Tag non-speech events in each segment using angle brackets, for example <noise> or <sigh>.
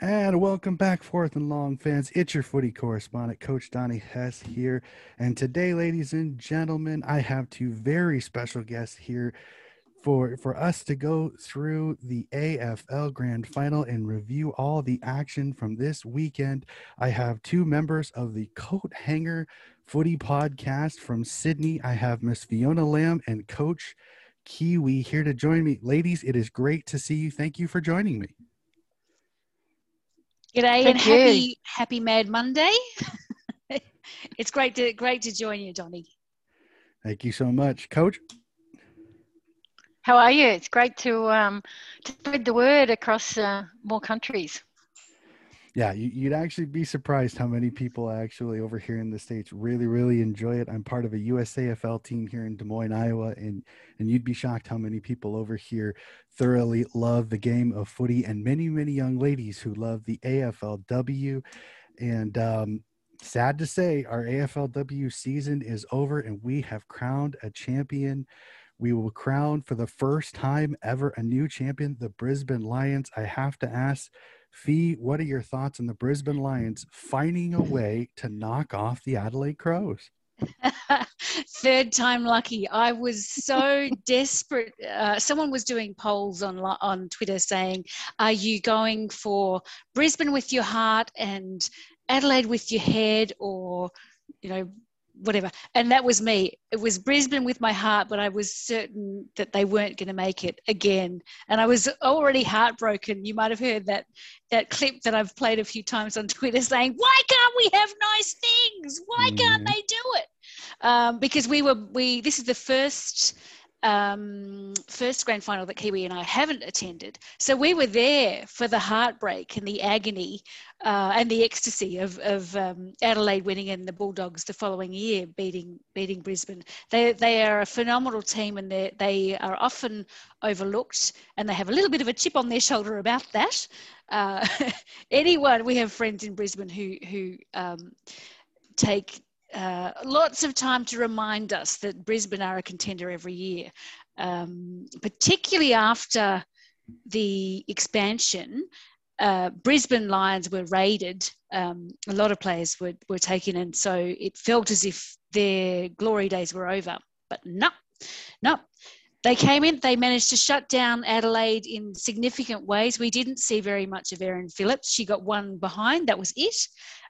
And welcome back, fourth and long fans. It's your footy correspondent, Coach Donnie Hess here. And today, ladies and gentlemen, I have two very special guests here for for us to go through the AFL Grand Final and review all the action from this weekend. I have two members of the Coat Hanger Footy Podcast from Sydney. I have Miss Fiona Lamb and Coach Kiwi here to join me. Ladies, it is great to see you. Thank you for joining me. G'day Thank and you. happy happy Mad Monday. <laughs> it's great to great to join you, Donny. Thank you so much, Coach. How are you? It's great to um, to spread the word across uh, more countries yeah you'd actually be surprised how many people actually over here in the states really really enjoy it. I'm part of a usafl team here in des moines iowa and and you'd be shocked how many people over here thoroughly love the game of footy and many many young ladies who love the aflw and um, sad to say our aflw season is over and we have crowned a champion. We will crown for the first time ever a new champion the brisbane lions. I have to ask Fee, what are your thoughts on the Brisbane Lions finding a way to knock off the Adelaide Crows? <laughs> Third time lucky. I was so <laughs> desperate. Uh, someone was doing polls on on Twitter saying, "Are you going for Brisbane with your heart and Adelaide with your head, or you know whatever. And that was me. It was Brisbane with my heart, but I was certain that they weren't going to make it again. And I was already heartbroken. You might have heard that that clip that I've played a few times on <laughs> Twitter saying, "Why can't we have nice things? Why can't mm-hmm. they do it?" Um, because we were we. This is the first um, first grand final that Kiwi and I haven't attended. So we were there for the heartbreak and the agony uh, and the ecstasy of, of um, Adelaide winning and the Bulldogs the following year beating beating Brisbane. They, they are a phenomenal team and they they are often overlooked and they have a little bit of a chip on their shoulder about that. Uh, <laughs> anyone, we have friends in Brisbane who who um, take uh, lots of time to remind us that Brisbane are a contender every year, um, particularly after the expansion. Uh, Brisbane Lions were raided. Um, a lot of players were, were taken, and so it felt as if their glory days were over. But no, no. They came in, they managed to shut down Adelaide in significant ways. We didn't see very much of Erin Phillips. She got one behind, that was it.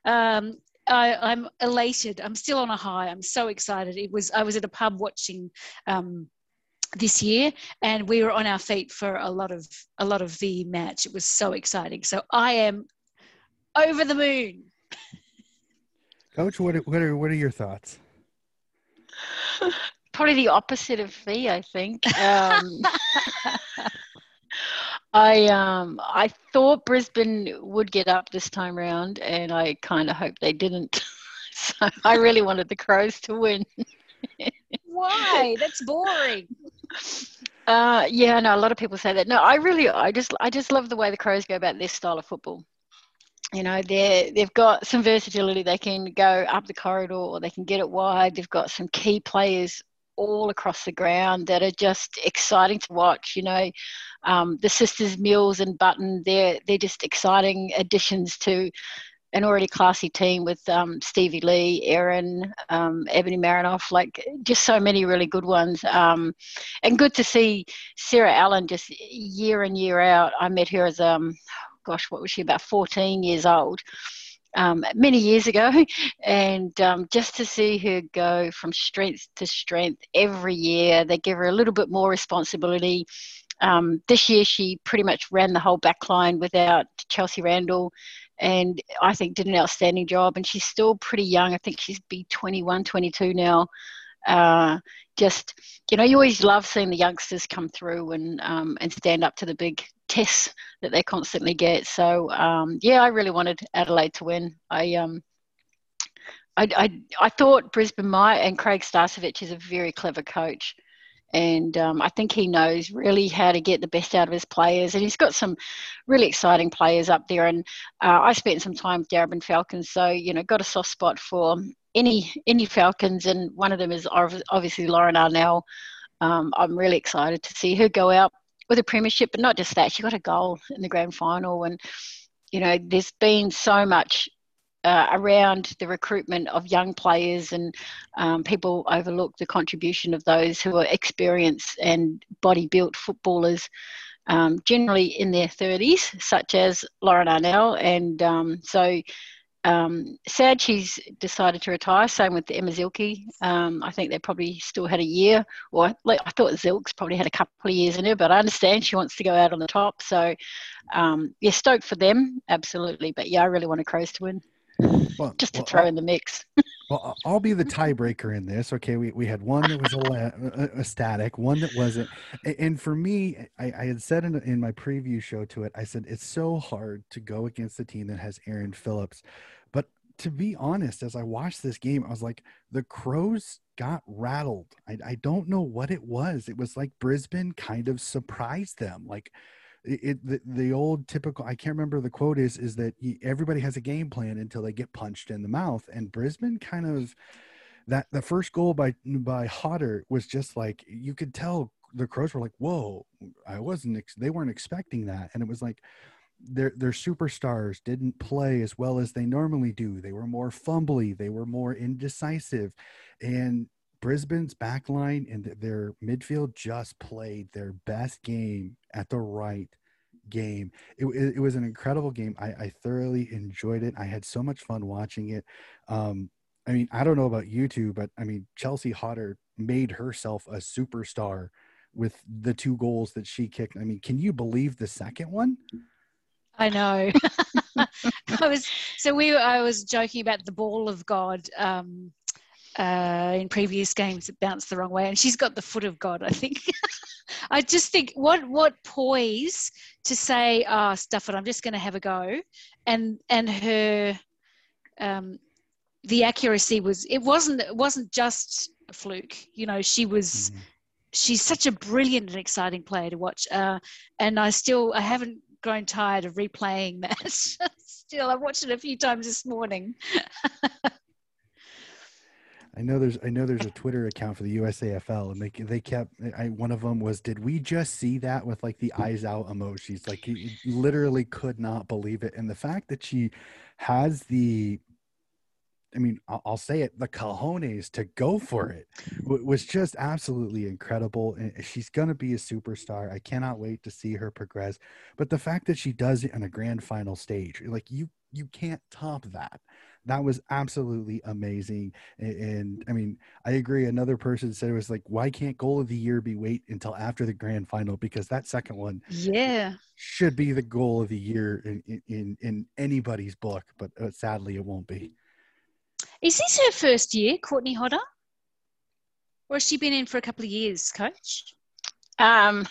Um, I, am elated. I'm still on a high. I'm so excited. It was I was at a pub watching um, this year, and we were on our feet for a lot of a lot of the match. It was so exciting. So I am over the moon. Coach, what are, what are what are your thoughts? <laughs> Probably the opposite of me, I think. Um, <laughs> I um I thought Brisbane would get up this time round, and I kind of hoped they didn't. <laughs> so I really wanted the Crows to win. Why? <laughs> That's boring. Uh, yeah, no, a lot of people say that. No, I really, I just, I just love the way the Crows go about this style of football. You know, they they've got some versatility. They can go up the corridor, or they can get it wide. They've got some key players all across the ground that are just exciting to watch. You know, um, the sisters Mills and Button, they're they're just exciting additions to an already classy team with um, Stevie Lee, Erin, um, Ebony Marinoff, like just so many really good ones. Um, and good to see Sarah Allan just year in, year out. I met her as, um, gosh, what was she, about 14 years old um, many years ago, <laughs> and um, just to see her go from strength to strength every year, they give her a little bit more responsibility. Um, this year, she pretty much ran the whole back line without Chelsea Randall, and I think did an outstanding job. And she's still pretty young. I think she's be 21, 22 now. Uh, just you know, you always love seeing the youngsters come through and um, and stand up to the big tests that they constantly get. So um, yeah, I really wanted Adelaide to win. I um, I, I, I thought Brisbane might, and Craig Starcevich is a very clever coach. And um, I think he knows really how to get the best out of his players. And he's got some really exciting players up there. And uh, I spent some time with Darebin Falcons, so, you know, got a soft spot for any any Falcons. And one of them is obviously Lauren Arnell. Um, I'm really excited to see her go out with a premiership, but not just that. She got a goal in the grand final, and you know, there's been so much uh, around the recruitment of young players, and um, people overlook the contribution of those who are experienced and body built footballers, um, generally in their 30s, such as Lauren Arnell. And um, so, um, sad she's decided to retire. Same with Emma Zilke. Um, I think they probably still had a year, or like, I thought Zilk's probably had a couple of years in her, but I understand she wants to go out on the top. So, um, yeah, stoked for them, absolutely. But yeah, I really want a Crows to win. Well, just to well, throw in the mix. <laughs> well, I'll be the tiebreaker in this. Okay, we, we had one that was a, a, static, one that wasn't. And for me, I, I had said in, in my preview show to it, I said it's so hard to go against a team that has Erin Phillips. But to be honest, as I watched this game, I was like, the Crows got rattled. I, I don't know what it was. It was like Brisbane kind of surprised them. Like it, the, the old typical i can't remember the quote is is that everybody has a game plan until they get punched in the mouth. And brisbane kind of that the first goal by by hodder was just like you could tell the crows were like whoa i wasn't ex- they weren't expecting that. And it was like their their superstars didn't play as well as they normally do. They were more fumbly they were more indecisive. And Brisbane's backline and their midfield just played their best game at the right game. It, it, it was an incredible game. I, I, thoroughly enjoyed it. I had so much fun watching it. Um, I mean, I don't know about you two, but I mean, Chelsea Hodder made herself a superstar with the two goals that she kicked. I mean, can you believe the second one? I know. <laughs> I was so we. I was joking about the ball of God. Um, uh, in previous games it bounced the wrong way, and she's got the foot of God. I think. <laughs> I just think what what poise to say, "Ah, oh, stuff it. I'm just going to have a go," and and her, um, the accuracy was. It wasn't. It wasn't just a fluke. You know, she was. Mm. She's such a brilliant and exciting player to watch, uh, and I still I haven't grown tired of replaying that. <laughs> still, I watched it a few times this morning. <laughs> I know there's I know there's a Twitter account for the USAFL, and they they kept I, one of them was did we just see that with like the eyes out emojis? Like he literally could not believe it, and the fact that she has the I mean, I'll say it, the cojones to go for it was just absolutely incredible. And she's going to be a superstar. I cannot wait to see her progress. But the fact that she does it on a grand final stage, like you, you can't top that that was absolutely amazing. And, and, I mean, I agree. Another person said it was like, why can't goal of the year be wait until after the grand final? Because that second one, yeah, should be the goal of the year in in, in anybody's book. But uh, sadly, it won't be. Is this her first year, Courtney Hodder? Or has she been in for a couple of years, coach? Um,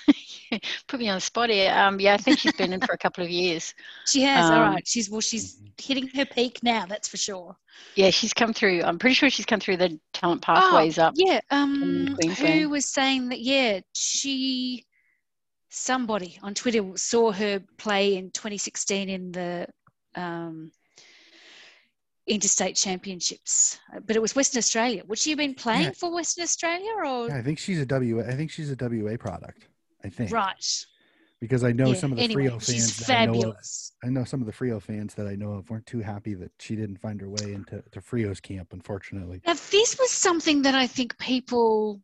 <laughs> put me on the spot here. Um, yeah, I think she's been in for a couple of years. <laughs> She has. Um, all right. She's well. She's hitting her peak now. That's for sure. Yeah, she's come through. I'm pretty sure she's come through the talent pathways oh, up. Yeah. Um, who was saying that? Yeah, she. Somebody on Twitter saw her play in 2016 in the um, interstate championships, uh, but it was Western Australia. Would she have been playing yeah. for Western Australia or? Yeah, I think she's a WA. I think she's a WA product. I think. Right. Because I know yeah, some of the anyway, Freo fans. I know, of, I know some of the Freo fans that I know of weren't too happy that she didn't find her way into to Freo's camp. Unfortunately. Now this was something that I think people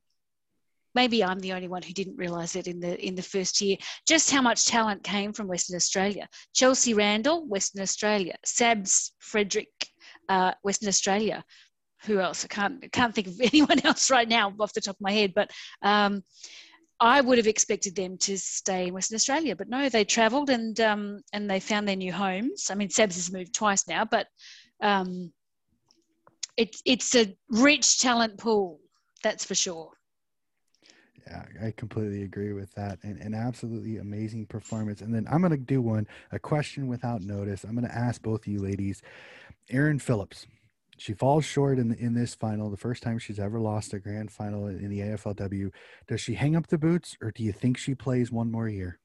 maybe I'm the only one who didn't realise it in the in the first year. Just how much talent came from Western Australia. Chelsea Randall, Western Australia. Sabs Frederick, uh, Western Australia. Who else? I can't can't think of <laughs> anyone else right now off the top of my head. But um, I would have expected them to stay in Western Australia, but no, they travelled and um, and they found their new homes. I mean, Sabs has moved twice now, but um, it's it's a rich talent pool, that's for sure. Yeah, I completely agree with that. And an absolutely amazing performance. And then I'm going to do one, a question without notice. I'm going to ask both you ladies Erin Phillips. She falls short in in this final, the first time she's ever lost a grand final in the AFLW. Does she hang up the boots, or do you think she plays one more year?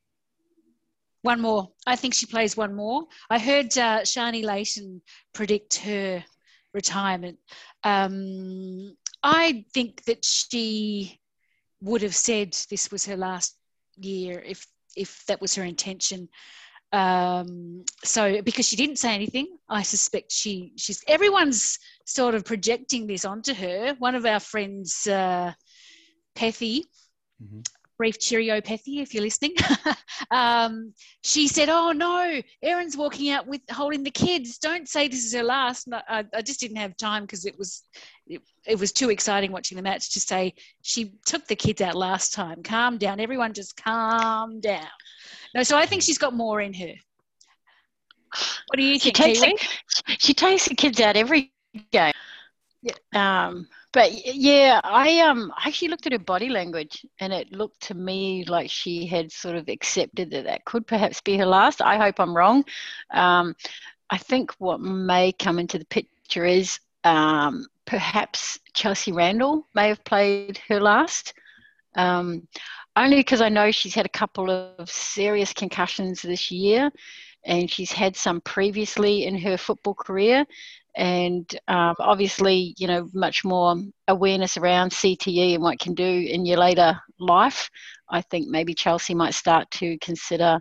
One more. I think she plays one more. I heard uh, Sharni Layton predict her retirement. Um, I think that she would have said this was her last year if if that was her intention. Um, so because she didn't say anything, I suspect she she's everyone's sort of projecting this onto her. One of our friends, uh, Pethy, mm-hmm brief cheerio, Pethy, if you're listening. <laughs> um, she said, "Oh no, Erin's walking out with holding the kids. Don't say this is her last." I, I just didn't have time because it was it, it, was too exciting watching the match to say she took the kids out last time. Calm down, everyone, just calm down. No, so I think she's got more in her. What do you she think? Takes the, she takes the kids out every game. Yeah. Um, but yeah, I um actually looked at her body language, and it looked to me like she had sort of accepted that that could perhaps be her last. I hope I'm wrong. Um, I think what may come into the picture is um, perhaps Chelsea Randall may have played her last. Um, only because I know she's had a couple of serious concussions this year, and she's had some previously in her football career and um, obviously, you know, much more awareness around CTE and what can do in your later life. I think maybe Chelsea might start to consider,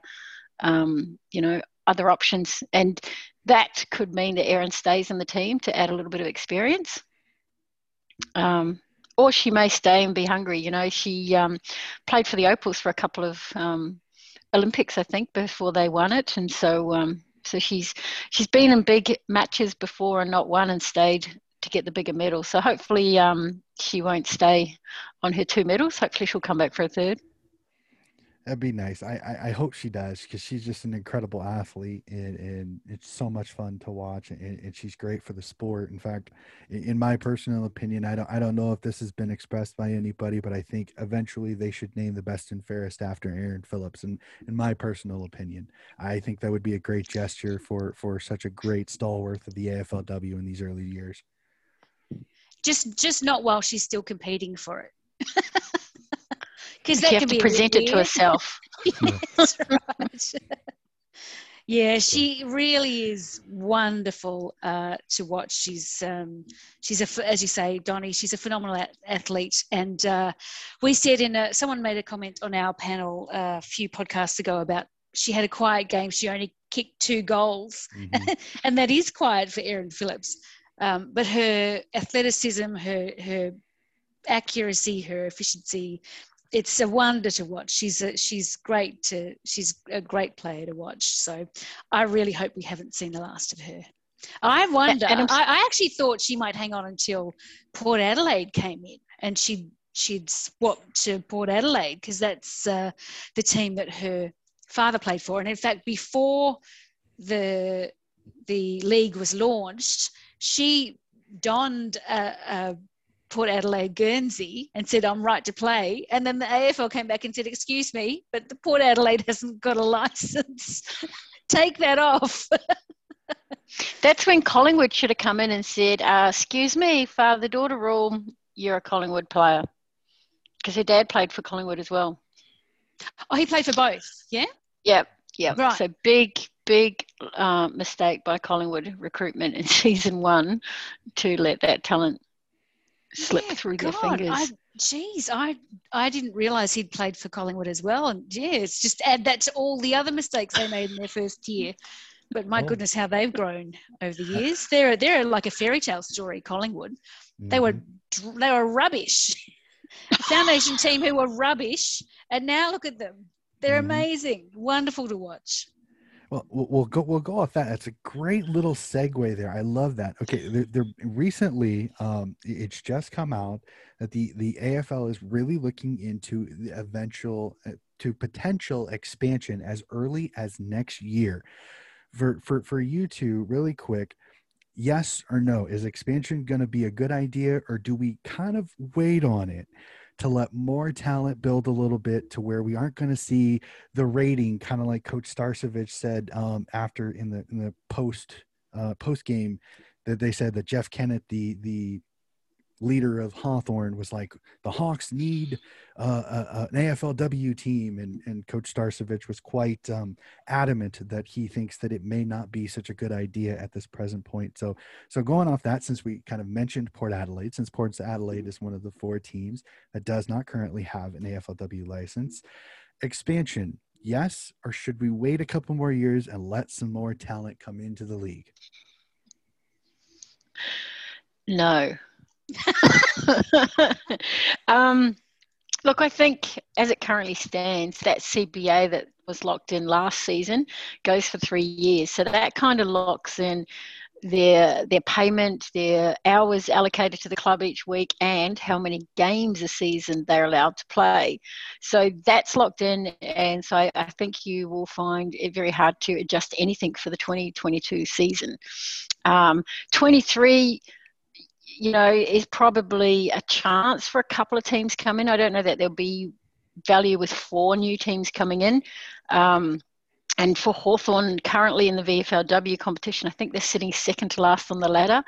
um, you know, other options, and that could mean that Erin stays in the team to add a little bit of experience. Um, or she may stay and be hungry. You know, she um, played for the Opals for a couple of um, Olympics, I think, before they won it, and so um, so she's she's been in big matches before and not won and stayed to get the bigger medal. So hopefully um, she won't stay on her two medals. Hopefully she'll come back for a third. That'd be nice. I, I, I hope she does because she's just an incredible athlete and, and it's so much fun to watch and, and she's great for the sport. In fact, in my personal opinion, I don't I don't know if this has been expressed by anybody, but I think eventually they should name the best and fairest after Erin Phillips. And in my personal opinion, I think that would be a great gesture for for such a great stalwart of the AFLW in these early years. Just just not while she's still competing for it. <laughs> because that can be present it to herself. <laughs> yes, right. yeah, she really is wonderful uh, to watch. She's um, she's a as you say, Donnie. She's a phenomenal athlete, and uh, we said in a someone made a comment on our panel uh, a few podcasts ago about she had a quiet game. She only kicked two goals, mm-hmm. <laughs> and that is quiet for Erin Phillips. Um, but her athleticism, her her accuracy, her efficiency, it's a wonder to watch. She's a, she's great to she's a great player to watch. So I really hope we haven't seen the last of her. I wonder. I, I, actually thought she might hang on until Port Adelaide came in, and she'd she'd swap to Port Adelaide because that's uh, the team that her father played for. And in fact, before the the league was launched, she donned a, a Port Adelaide Guernsey and said, I'm right to play. And then the AFL came back and said, Excuse me, but the Port Adelaide <laughs> hasn't got a license. <laughs> Take that off. <laughs> That's when Collingwood should have come in and said, uh, Excuse me, father daughter rule, you're a Collingwood player. Because her dad played for Collingwood as well. Oh, he played for both, yeah? Yep, yep. Right. So big, big uh, mistake by Collingwood recruitment in season one to let that talent slip yeah, through God, their fingers. I, geez, I I didn't realize he'd played for Collingwood as well. And yeah, it's just add that to all the other mistakes they made in their first year. But my oh. goodness, how they've grown over the <laughs> years. They're they're like a fairy tale story. Collingwood, mm-hmm. they were mm-hmm. they were rubbish. Foundation team who were rubbish, and now look at them. They're mm-hmm. amazing, wonderful to watch. Well, we'll go. We'll go off that. That's a great little segue there. I love that. Okay, there, recently, um, it's just come out that the the AFL is really looking into the eventual uh, to potential expansion as early as next year. For for for you two, really quick, yes or no? Is expansion going to be a good idea, or do we kind of wait on it? To let more talent build a little bit to where we aren't going to see the rating kind of like coach Starcevich said um, after in the in the post uh, post game that they said that Jeff Kennett the the leader of Hawthorn was like, the Hawks need uh, a, an AFLW team. And, and Coach Starcevich was quite um, adamant that he thinks that it may not be such a good idea at this present point. So, so going off that, since we kind of mentioned Port Adelaide, since Port Adelaide is one of the four teams that does not currently have an AFLW license, expansion Yes, or should we wait a couple more years and let some more talent come into the league? No. <laughs> um, look, I think as it currently stands, that CBA that was locked in last season goes for three years. So that kind of locks in their their payment, their hours allocated to the club each week, and how many games a season they're allowed to play. So that's locked in, and so I, I think you will find it very hard to adjust anything for the 2022 season. Um, 23 you know, is probably a chance for a couple of teams coming. I don't know that there'll be value with four new teams coming in. Um, and for Hawthorn, currently in the VFLW competition, I think they're sitting second to last on the ladder,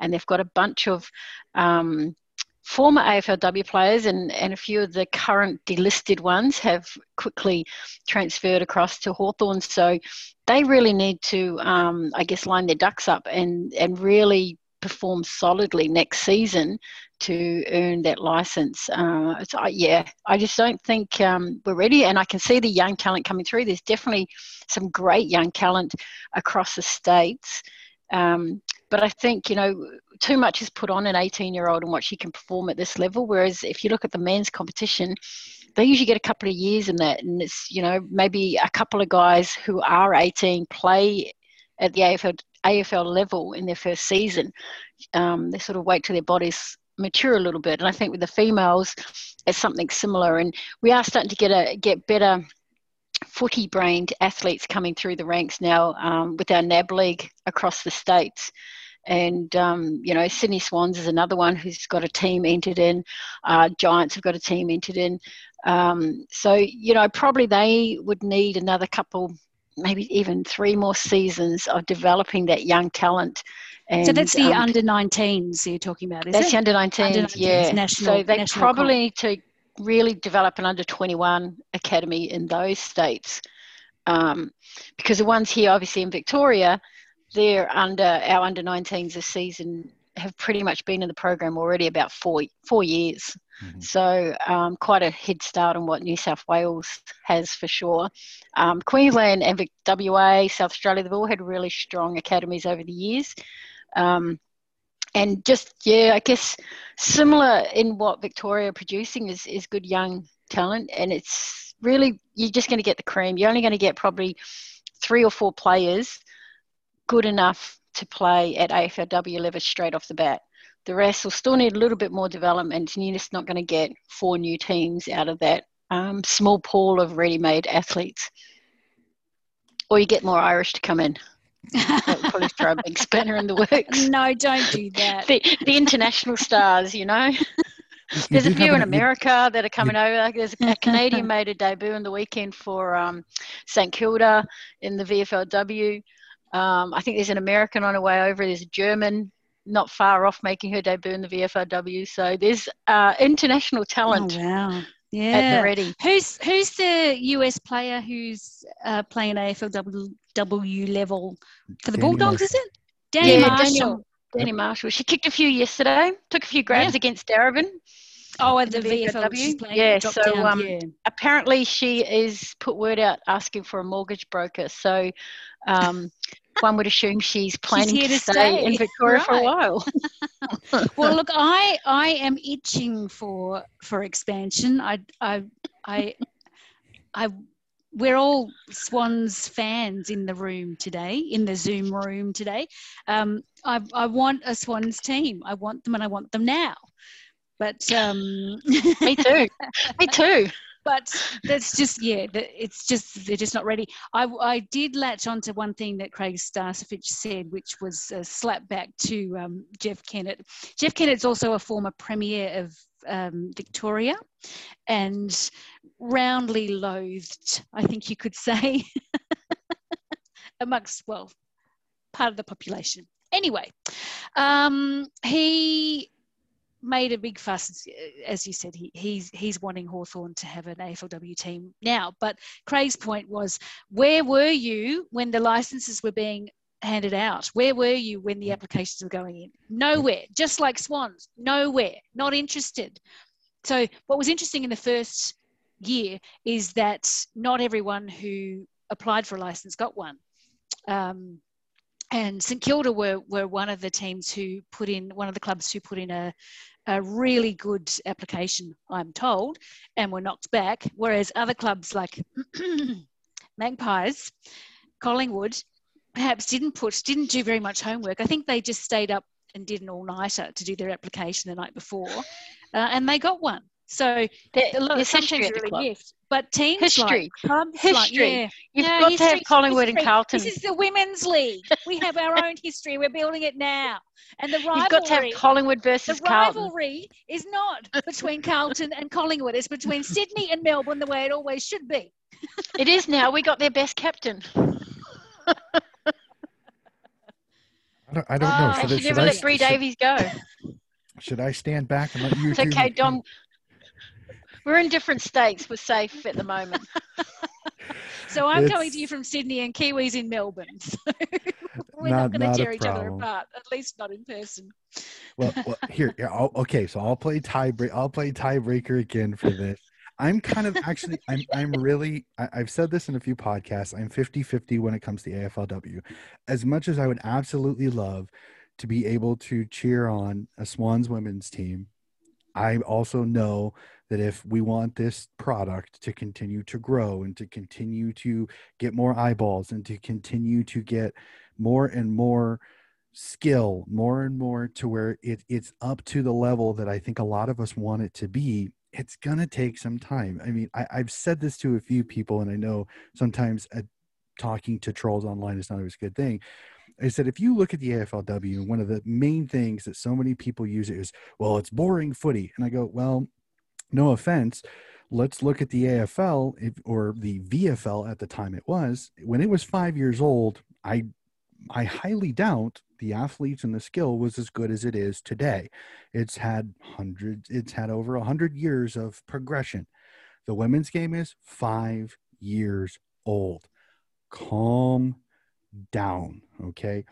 and they've got a bunch of um, former AFLW players, and, and a few of the current delisted ones have quickly transferred across to Hawthorn. So they really need to, um, I guess, line their ducks up and, and really perform solidly next season to earn that license. Uh, yeah, I just don't think um, we're ready. And I can see the young talent coming through. There's definitely some great young talent across the states. Um, but I think, you know, too much is put on an 18 year old and what she can perform at this level. Whereas if you look at the men's competition, they usually get a couple of years in that. And it's, you know, maybe a couple of guys who are 18 play at the AFL, AFL level in their first season. Um, they sort of wait till their bodies mature a little bit. And I think with the females, it's something similar. And we are starting to get a get better footy brained athletes coming through the ranks now um, with our NAB league across the states. And, um, you know, Sydney Swans is another one who's got a team entered in. Uh, Giants have got a team entered in. Um, so, you know, probably they would need another couple, maybe even three more seasons of developing that young talent and, so that's the um, under 19s you're talking about, is that's it? That's the under 19s, yeah. National, so they national probably need to really develop an under 21 academy in those states. Um, because the ones here, obviously in Victoria, they're under our under 19s this season have pretty much been in the program already about four four years. Mm-hmm. So um, quite a head start on what New South Wales has for sure. Um, Queensland and WA, South Australia, they've all had really strong academies over the years. Um, and just yeah, I guess similar in what Victoria are producing is is good young talent, and it's really you're just going to get the cream. You're only going to get probably three or four players good enough to play at AFLW level straight off the bat. The rest will still need a little bit more development, and you're just not going to get four new teams out of that um, small pool of ready-made athletes. Or you get more Irish to come in probably throw a big spanner in the works. No, don't do that. The, the international stars, you know. <laughs> There's a few in America that are coming over. There's a Canadian <laughs> made a debut in the weekend for um, St Kilda in the VFLW. Um, I think there's an American on her way over. There's a German not far off making her debut in the VFLW. So there's uh, international talent. Oh, wow. Yeah. ready. Who's who's the US player who's uh, playing AFLW level for the Danny Bulldogs? Marshall. Is it Danny yeah, Marshall? Daniel, Danny Marshall. She kicked a few yesterday. Took a few grabs yeah. against Darebin. Oh, at the, the VFL. Playing, yeah. So um, yeah. apparently she is put word out asking for a mortgage broker. So um, one would assume she's planning she's to, to stay, stay, in Victoria right. for a while. <laughs> <laughs> well, look, I I am itching for for expansion. I I I I we're all Swans fans in the room today, in the Zoom room today. Um, I, I want a Swans team. I want them, and I want them now. But um, me too. Me too <laughs> but that's just yeah it's just they're just not ready. I, I did latch onto one thing that craig starcevich said which was a slap back to um, jeff kennett. Jeff kennett's also a former premier of um, victoria and roundly loathed i think you could say <laughs> amongst well part of the population. Anyway um, he made a big fuss, as you said, he, he's he's wanting Hawthorn to have an AFLW team now. But Craig's point was, where were you when the licenses were being handed out? Where were you when the applications were going in? Nowhere. Just like Swans, nowhere. Not interested. So what was interesting in the first year is that not everyone who applied for a license got one. Um, and St Kilda were, were one of the teams who put in, one of the clubs who put in a, a really good application, I'm told, and were knocked back. Whereas other clubs like <clears throat> Magpies, Collingwood, perhaps didn't put, didn't do very much homework. I think they just stayed up and did an all nighter to do their application the night before, uh, and they got one. So a lot of some teams really missed, but teams history, like clubs history. Like, yeah, You've yeah, got history, to have Collingwood history. and Carlton. This is the women's league. We have our own history. We're building it now, and the rivalry. You've got to have Collingwood versus the Carlton. rivalry is not between Carlton and Collingwood. It's between Sydney and Melbourne, the way it always should be. it is now. We got their best captain. I don't, I don't know. Oh, Should, I I, should should, never I, let Bree should, Davies go. should I stand back and let you? It's okay, the- Dom. We're in different states. We're safe at the moment. <laughs> So I'm coming to you from Sydney and Kiwis in Melbourne. So <laughs> we're Not- not, not going to tear each other apart, at least not in person. Well, <laughs> well here, here I'll, okay. So I'll play tie break. I'll play tiebreaker again for this. I'm kind of actually, I'm, I'm really, I, I've said this in a few podcasts. I'm 50 50 when it comes to AFLW. As much as I would absolutely love to be able to cheer on a Swans women's team, I also know that if we want this product to continue to grow and to continue to get more eyeballs and to continue to get more and more skill more and more to where it, it's up to the level that I think a lot of us want it to be, it's going to take some time. I mean, I, I've said this to a few people, and I know sometimes uh, talking to trolls online is not always a good thing. I said, if you look at the AFLW, one of the main things that so many people use is, well, it's boring footy. And I go, well, no offense. Let's look at the AFL if, or the VFL at the time it was. When it was five years old, I I highly doubt the athletes and the skill was as good as it is today. It's had hundreds, it's had over a hundred years of progression. The women's game is five years old. Calm down, okay?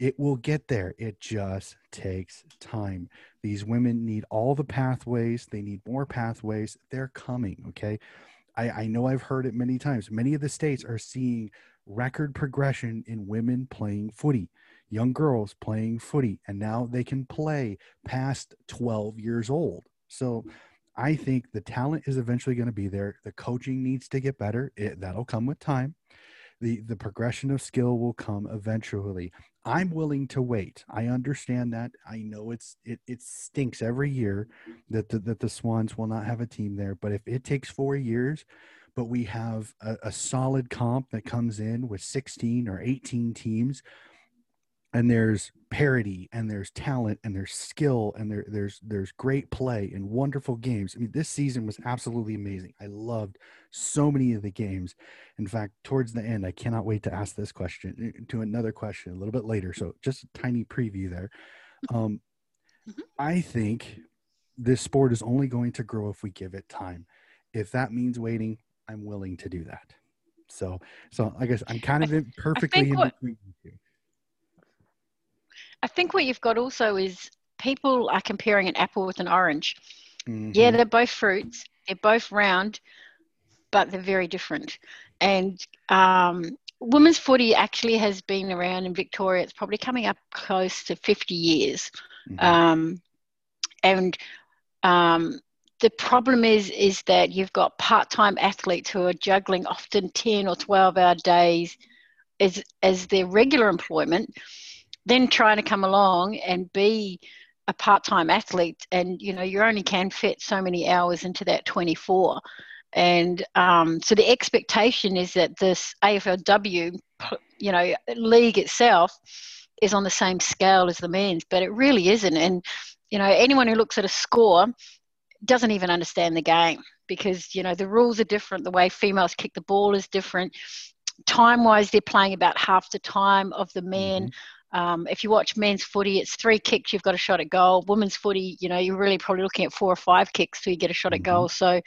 It will get there. It just takes time. These women need all the pathways, they need more pathways. They're coming, okay? I, I know I've heard it many times. Many of the states are seeing record progression in women playing footy, young girls playing footy, and now they can play past 12 years old. So I think the talent is eventually going to be there. The coaching needs to get better. It, that'll come with time. The, the progression of skill will come eventually. I'm willing to wait. I understand that. I know it's it, it stinks every year that the, that the Swans will not have a team there. But if it takes four years, but we have a, a solid comp that comes in with 16 or 18 teams and there's parity and there's talent and there's skill and there there's there's great play and wonderful games. I mean, this season was absolutely amazing. I loved so many of the games. In fact, towards the end, I cannot wait to ask this question uh, to another question a little bit later. So just a tiny preview there. Um, Mhm. I think this sport is only going to grow if we give it time. If that means waiting, I'm willing to do that. So, so I guess I'm kind of perfectly in what- between two. I think what you've got also is people are comparing an apple with an orange. Yeah, Mhm. they're both fruits. They're both round, but they're very different. And um, women's footy actually has been around in Victoria. It's probably coming up close to 50 years. Mhm. Um, and um, the problem is is that you've got part-time athletes who are juggling often 10 or 12 hour days as as their regular employment then trying to come along and be a part-time athlete. And you know you only can fit so many hours into that 24 and um, so the expectation is that this AFLW you know league itself is on the same scale as the men's but it really isn't. And you know anyone who looks at a score doesn't even understand the game because you know the rules are different. The way females kick the ball is different. Time wise they're playing about half the time of the men um, if you watch men's footy it's three kicks you've got a shot at goal. Women's footy you know you're really probably looking at four or five kicks till you get a shot Mhm. at goal. So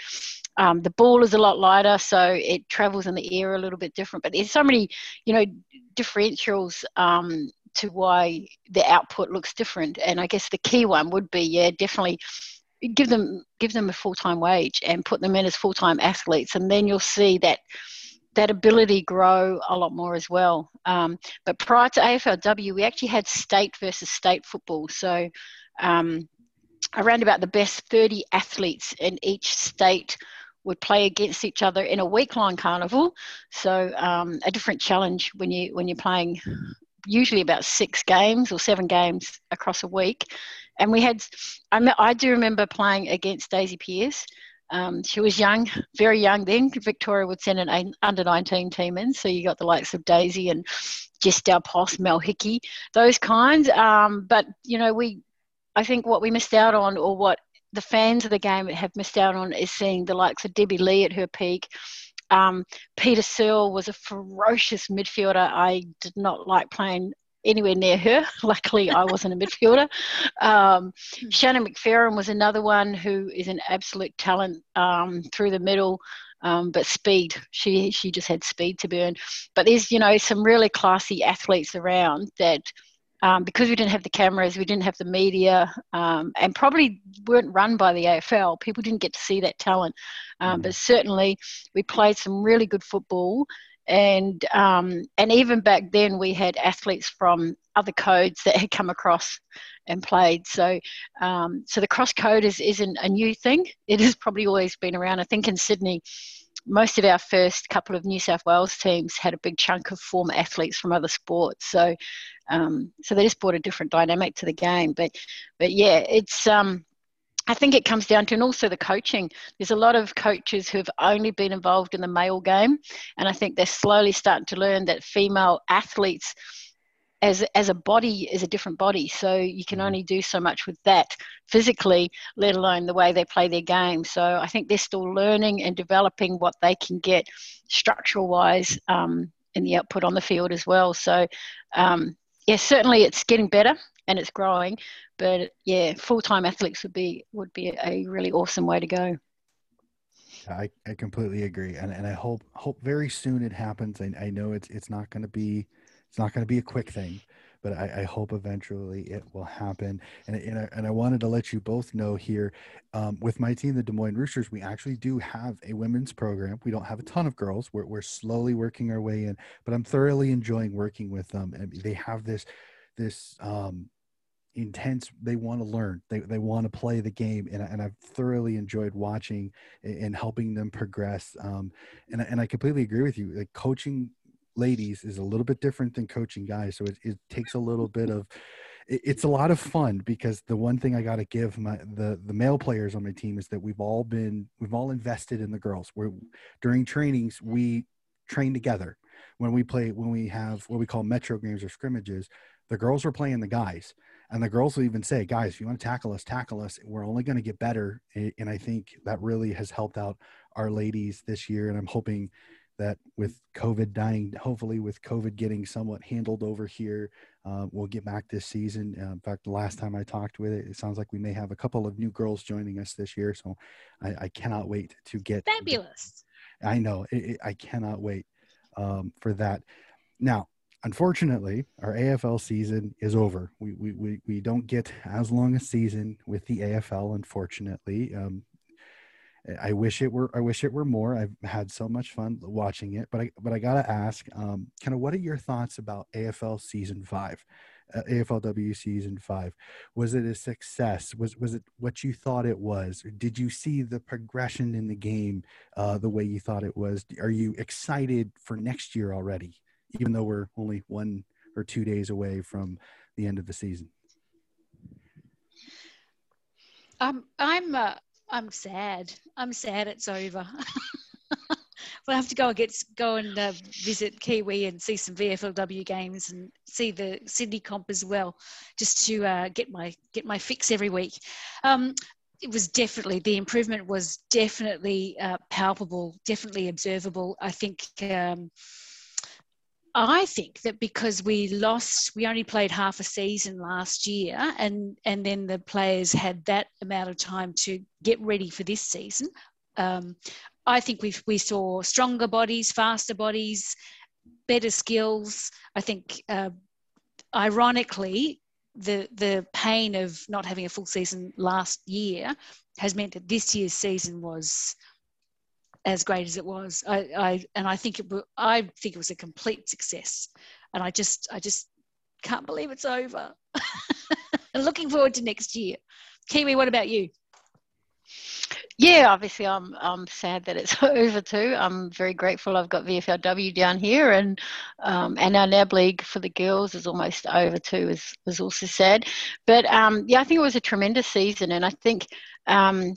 um, the ball is a lot lighter so it travels in the air a little bit different. But there's so many you know differentials um, to why the output looks different. And i guess the key one would be yeah definitely give them give them a full time wage and put them in as full time athletes, and then you'll see that that ability grow a lot more as well. Um, but prior to AFLW, we actually had state versus state football. So um, around about the best 30 athletes in each state would play against each other in a week-long carnival. So um, a different challenge when you when you're playing usually about six games or seven games across a week. And we had, I, I do remember playing against Daisy Pearce. Um, she was young, very young then. Victoria would send an under 19 team in. So you got the likes of Daisy and Jess Dal Pos, Mel Hickey, those kinds. Um, but, you know, we, I think what we missed out on or what the fans of the game have missed out on is seeing the likes of Debbie Lee at her peak. Um, Peta Searle was a ferocious midfielder. I did not like playing anywhere near her. <laughs> Luckily, I wasn't a midfielder. Um, hmm. Shannon McFerran was another one who is an absolute talent um, through the middle. Um, but speed, she she just had speed to burn. But there's you know some really classy athletes around that um, because we didn't have the cameras, we didn't have the media, um, and probably weren't run by the AFL. People didn't get to see that talent, um, mm. but certainly we played some really good football, and um, and even back then we had athletes from other codes that had come across and played. So um, so the cross code is isn't a new thing. It has probably always been around. I think in Sydney most of our first couple of New South Wales teams had a big chunk of former athletes from other sports. So, um, so they just brought a different dynamic to the game. But, but yeah, it's. Um, I think it comes down to, and also the coaching. There's a lot of coaches who've only been involved in the male game, and I think they're slowly starting to learn that female athletes as as a body is a different body so you can mm-hmm. only do so much with that physically let alone the way they play their game so i think they're still learning and developing what they can get structural wise um, in the output on the field as well so um, yeah certainly it's getting better and it's growing but yeah full-time athletes would be would be a really awesome way to go. I, I completely agree and, and i hope hope very soon it happens. I, I know it's it's not going to be it's not going to be a quick thing, but I, I, hope eventually it will happen. And, and, I, and I wanted to let you both know here um, with my team, the Des Moines Roosters, we actually do have a women's program. We don't have a ton of girls. We're, we're slowly working our way in, but I'm thoroughly enjoying working with them. And they have this, this, um, intense they want to learn they, they want to play the game and, and i've thoroughly enjoyed watching and helping them progress um, and, and i completely agree with you like coaching ladies is a little bit different than coaching guys. So it, it takes a little bit <laughs> of, it, it's a lot of fun because the one thing I got to give my, the, the male players on my team is that we've all been, we've all invested in the girls. We're during trainings, we train together when we play, when we have what we call metro games or scrimmages, the girls are playing the guys and the girls will even say, guys, if you want to tackle us, tackle us. We're only going to get better. And I think that really has helped out our ladies this year. And I'm hoping that with COVID dying, hopefully with COVID getting somewhat handled over here, uh, we'll get back this season. Uh, in fact, the last time I talked with it, it sounds like we may have a couple of new girls joining us this year. So I, I cannot wait to get fabulous. I know it, it, I cannot wait um, for that. Now, unfortunately, our AFL season is over. We, we, we, we don't get as long a season with the AFL, unfortunately. Um, I wish it were. I wish it were more. I've had so much fun watching it, but I but I gotta ask, um, kind of, what are your thoughts about AFL season five, uh, AFLW season five? Was it a success? Was was it what you thought it was? Or Did you see the progression in the game uh, the way you thought it was? Are you excited for next year already, even though we're only one or two days away from the end of the season? Um, I'm. Uh I'm sad. I'm sad it's over. <laughs> we'll have to go and get go and uh, visit Kiwi and see some VFLW games and see the Sydney comp as well, just to uh, get my get my fix every week. Um, it was definitely the improvement was definitely uh, palpable, definitely observable. I think. Um, I think that because we lost, we only played half a season last year, and and then the players had that amount of time to get ready for this season. Um, I think we we saw stronger bodies, faster bodies, better skills. I think, uh, ironically, the the pain of not having a full season last year has meant that this year's season was as great as it was. I, I and I think it I think it was a complete success, and I just I just can't believe it's over. <laughs> and looking forward to next year. Kiwi, what about you? Yeah, obviously, I'm I'm sad that it's <laughs> over too. I'm very grateful. I've got VFLW down here, and um, and our NAB league for the girls is almost over too. is was also sad, but um, yeah, I think it was a tremendous season, and I think um,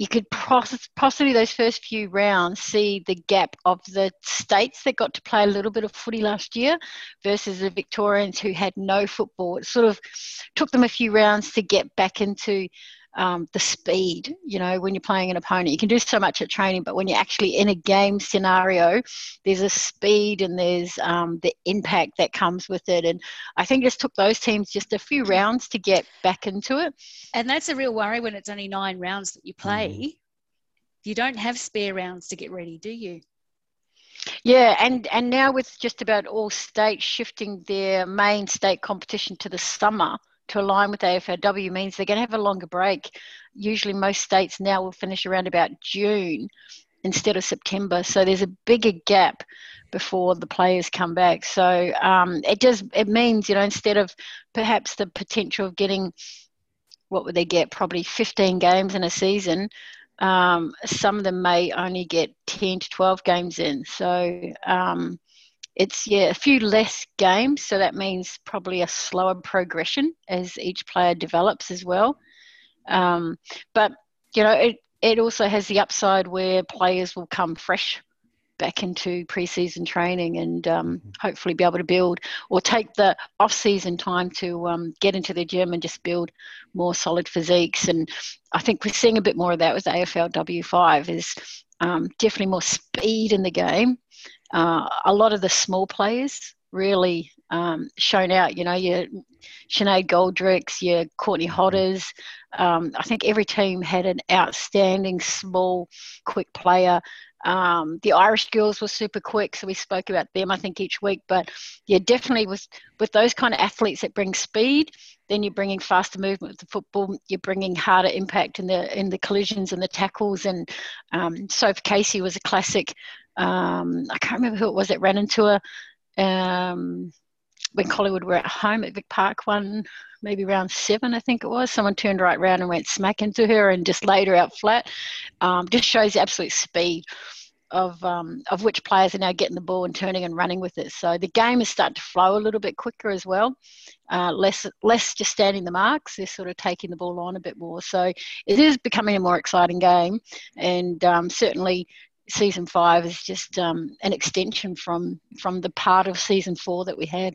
you could possibly those first few rounds see the gap of the states that got to play a little bit of footy last year versus the Victorians who had no football. It sort of took them a few rounds to get back into um, the speed. You know, when you're playing an opponent, you can do so much at training, but when you're actually in a game scenario, there's a speed and there's um, the impact that comes with it. And I think it just took those teams just a few rounds to get back into it. And that's a real worry when it's only nine rounds that you play. Mm. You don't have spare rounds to get ready, do you? Yeah, and and now with just about all states shifting their main state competition to the summer, to align with AFLW means they're going to have a longer break. Usually, most states now will finish around about June instead of September. So there's a bigger gap before the players come back. So um, it just it means you know instead of perhaps the potential of getting what would they get probably 15 games in a season. Um, some of them may only get 10 to 12 games in. So um, it's yeah a few less games so that means probably a slower progression as each player develops as well um, but you know it, it also has the upside where players will come fresh back into preseason training and um, mm-hmm. hopefully be able to build or take the off-season time to um, get into the gym and just build more solid physiques. And I think we're seeing a bit more of that with AFL W5 is um, definitely more speed in the game uh, a lot of the small players really um, shown out. You know, your Sinead Goldricks, your Courtney Hodders. Um, I think every team had an outstanding small, quick player. Um, the Irish girls were super quick, so we spoke about them, I think, each week. But yeah, definitely with with those kind of athletes that bring speed, then you're bringing faster movement with the football. You're bringing harder impact in the in the collisions and the tackles. And um, Soph Casey was a classic um, I can't remember who it was that ran into her um, when Collingwood were at home at Vic Park one, maybe round seven, I think it was. Someone turned right round and went smack into her and just laid her out flat. Um, just shows the absolute speed of um, of which players are now getting the ball and turning and running with it. So the game is starting to flow a little bit quicker as well. Uh, less less just standing the marks. They're sort of taking the ball on a bit more. So it is becoming a more exciting game, and um, certainly season five is just um, an extension from from the part of season four that we had.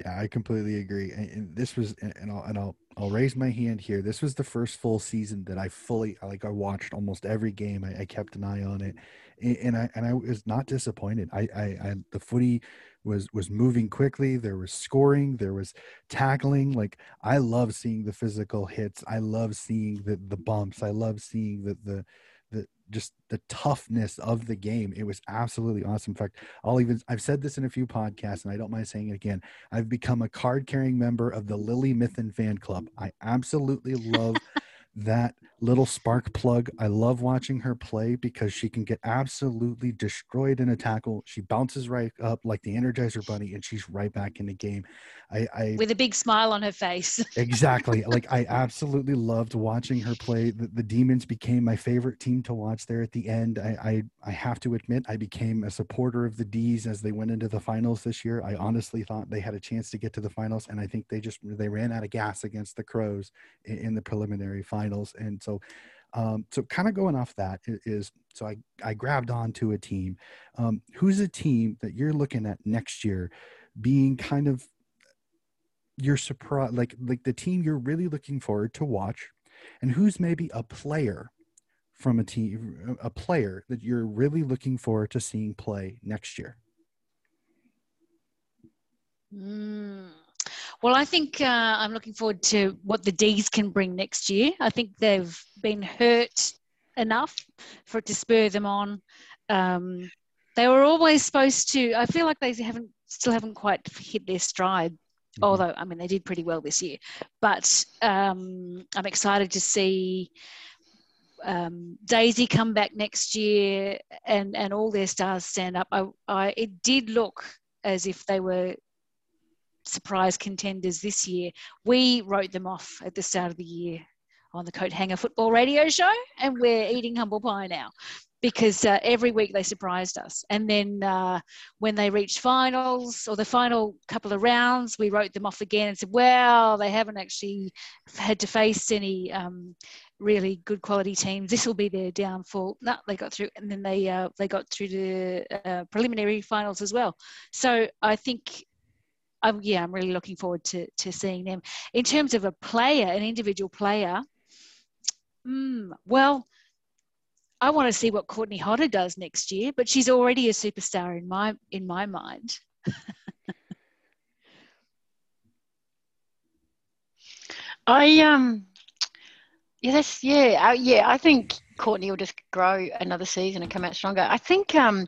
Yeah, I completely agree. And, this was, and I'll and I'll I'll raise my hand here. This was the first full season that I fully like. I watched almost every game. I, I kept an eye on it, and I and I was not disappointed. I, I, I the footy was was moving quickly. There was scoring. There was tackling. Like I love seeing the physical hits. I love seeing the the bumps. I love seeing the the the just the toughness of the game. It was absolutely awesome. In fact, I'll even I've said this in a few podcasts, and I don't mind saying it again. I've become a card carrying member of the Lily Mithen fan club. I absolutely love <laughs> that little spark plug. I love watching her play because she can get absolutely destroyed in a tackle. She bounces right up like the Energizer Bunny, and she's right back in the game. I, I with a big smile on her face. <laughs> exactly. Like I absolutely loved watching her play. The, the, Demons became my favorite team to watch there at the end. I, I I have to admit I became a supporter of the D's as they went into the finals this year. I honestly thought they had a chance to get to the finals, and I think they just they ran out of gas against the Crows in, in the preliminary finals, and so um, so kind of going off that is so I, I grabbed onto a team. Um, who's a team that you're looking at next year being kind of your surprise like like the team you're really looking forward to watch and who's maybe a player from a team a player that you're really looking forward to seeing play next year mm. Well, I think uh, I'm looking forward to what the D's can bring next year. I think they've been hurt enough for it to spur them on. Um, they were always supposed to. I feel like they haven't still haven't quite hit their stride Mm-hmm. Although, I mean, they did pretty well this year. But um, I'm excited to see um, Daisy come back next year and, and all their stars stand up. I, I, it did look as if they were surprise contenders this year. We wrote them off at the start of the year on the Coat Hanger Football Radio Show, and we're eating humble pie now because uh, every week they surprised us. And then uh, when they reached finals or the final couple of rounds, we wrote them off again and said, well, they haven't actually had to face any um, really good quality teams. This will be their downfall. No, they got through, and then they uh, they got through to uh, preliminary finals as well. So I think I'm, yeah, I'm really looking forward to, to seeing them. In terms of a player, an individual player, mm, well, I want to see what Courtney Hodder does next year, but she's already a superstar in my in my mind. <laughs> I um that's yeah uh, yeah I think Courtney will just grow another season and come out stronger. I think um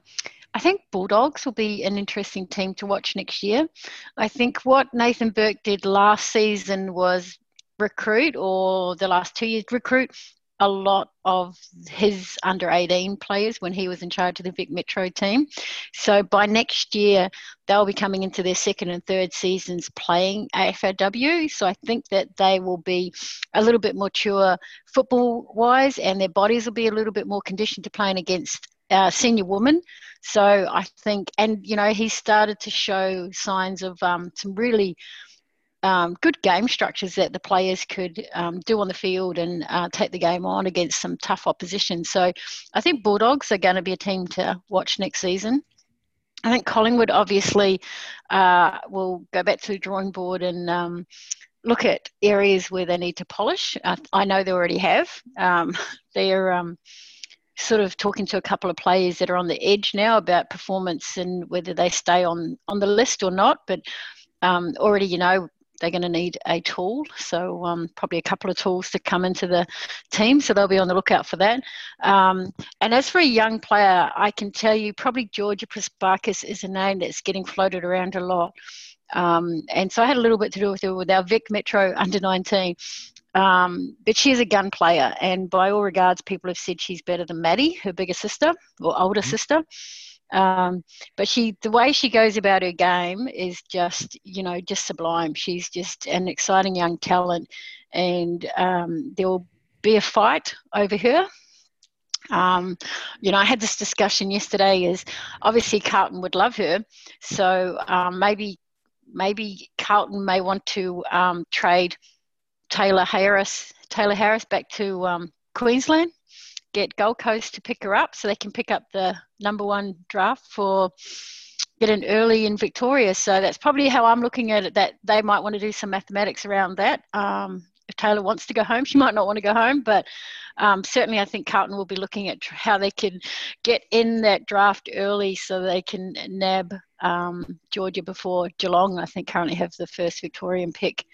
I think Bulldogs will be an interesting team to watch next year. I think what Nathan Burke did last season was recruit, or the last two years, recruit a lot of his under 18 players when he was in charge of the Vic Metro team. So by next year, they'll be coming into their second and third seasons playing AFLW. So I think that they will be a little bit more mature football wise and their bodies will be a little bit more conditioned to playing against uh, senior woman. So I think, and you know, he started to show signs of um, some really um, good game structures that the players could um, do on the field and uh, take the game on against some tough opposition. So I think Bulldogs are going to be a team to watch next season. I think Collingwood obviously uh, will go back to the drawing board and um, look at areas where they need to polish. Uh, I know they already have. Um, <laughs> they're um, sort of talking to a couple of players that are on the edge now about performance and whether they stay on on the list or not. But um, already, you know, they're going to need a tool. So um, probably a couple of tools to come into the team. So they'll be on the lookout for that. Um, and as for a young player, I can tell you probably Georgia Prespakis is a name that's getting floated around a lot. Um, and so I had a little bit to do with it with our Vic Metro under 19. Um, but she's a gun player, and by all regards, people have said she's better than Maddie, her bigger sister or older mm-hmm. sister. Um, but she, the way she goes about her game is just, you know, just sublime. She's just an exciting young talent, and um, there will be a fight over her. Um, you know, I had this discussion yesterday. Is obviously Carlton would love her, so um, maybe maybe Carlton may want to um, trade Tayla Harris, Taylor Harris back to um, Queensland, get Gold Coast to pick her up so they can pick up the number one draft for get an early in Victoria. So that's probably how I'm looking at it. That they might want to do some mathematics around that. Um, if Tayla wants to go home, she might not want to go home, but um, certainly I think Carlton will be looking at how they can get in that draft early so they can nab um, Georgia before Geelong. I think currently have the first Victorian pick